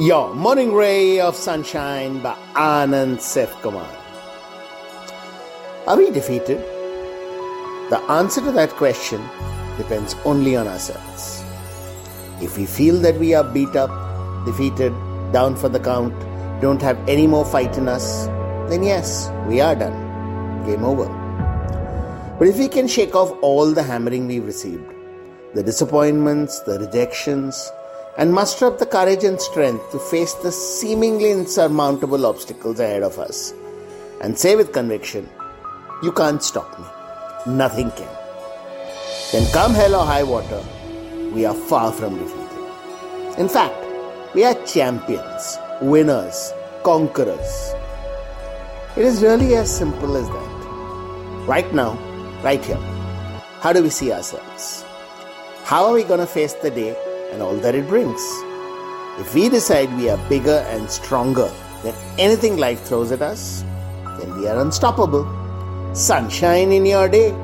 Your Morning Ray of Sunshine by Anand Seth Kumar. Are we defeated? The answer to that question depends only on ourselves. If we feel that we are beat up, defeated, down for the count, don't have any more fight in us, then yes, we are done. Game over. But if we can shake off all the hammering we've received, the disappointments, the rejections, and muster up the courage and strength to face the seemingly insurmountable obstacles ahead of us, and say with conviction, You can't stop me. Nothing can. Then come hell or high water, we are far from defeated. In fact, we are champions, winners, conquerors. It is really as simple as that. Right now, right here. How do we see ourselves? How are we going to face the day and all that it brings? If we decide we are bigger and stronger than anything life throws at us, then we are unstoppable. Sunshine in your day.